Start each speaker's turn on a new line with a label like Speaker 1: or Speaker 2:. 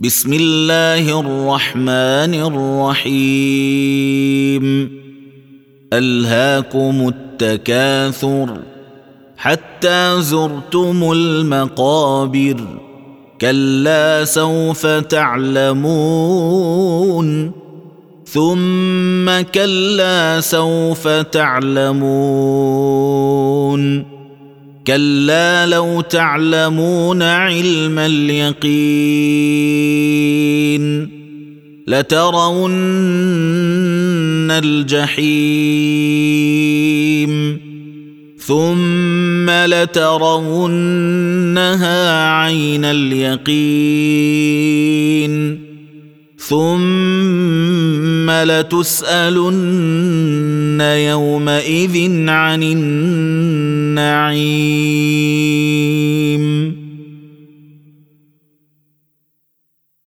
Speaker 1: بسم الله الرحمن الرحيم. ألهاكم التكاثر حتى زرتم المقابر. كلا سوف تعلمون. ثم كلا سوف تعلمون. كلا لو تعلمون علم اليقين لترون الجحيم ثم لترونها عين اليقين ثم لتسألن يومئذ عن النعيم.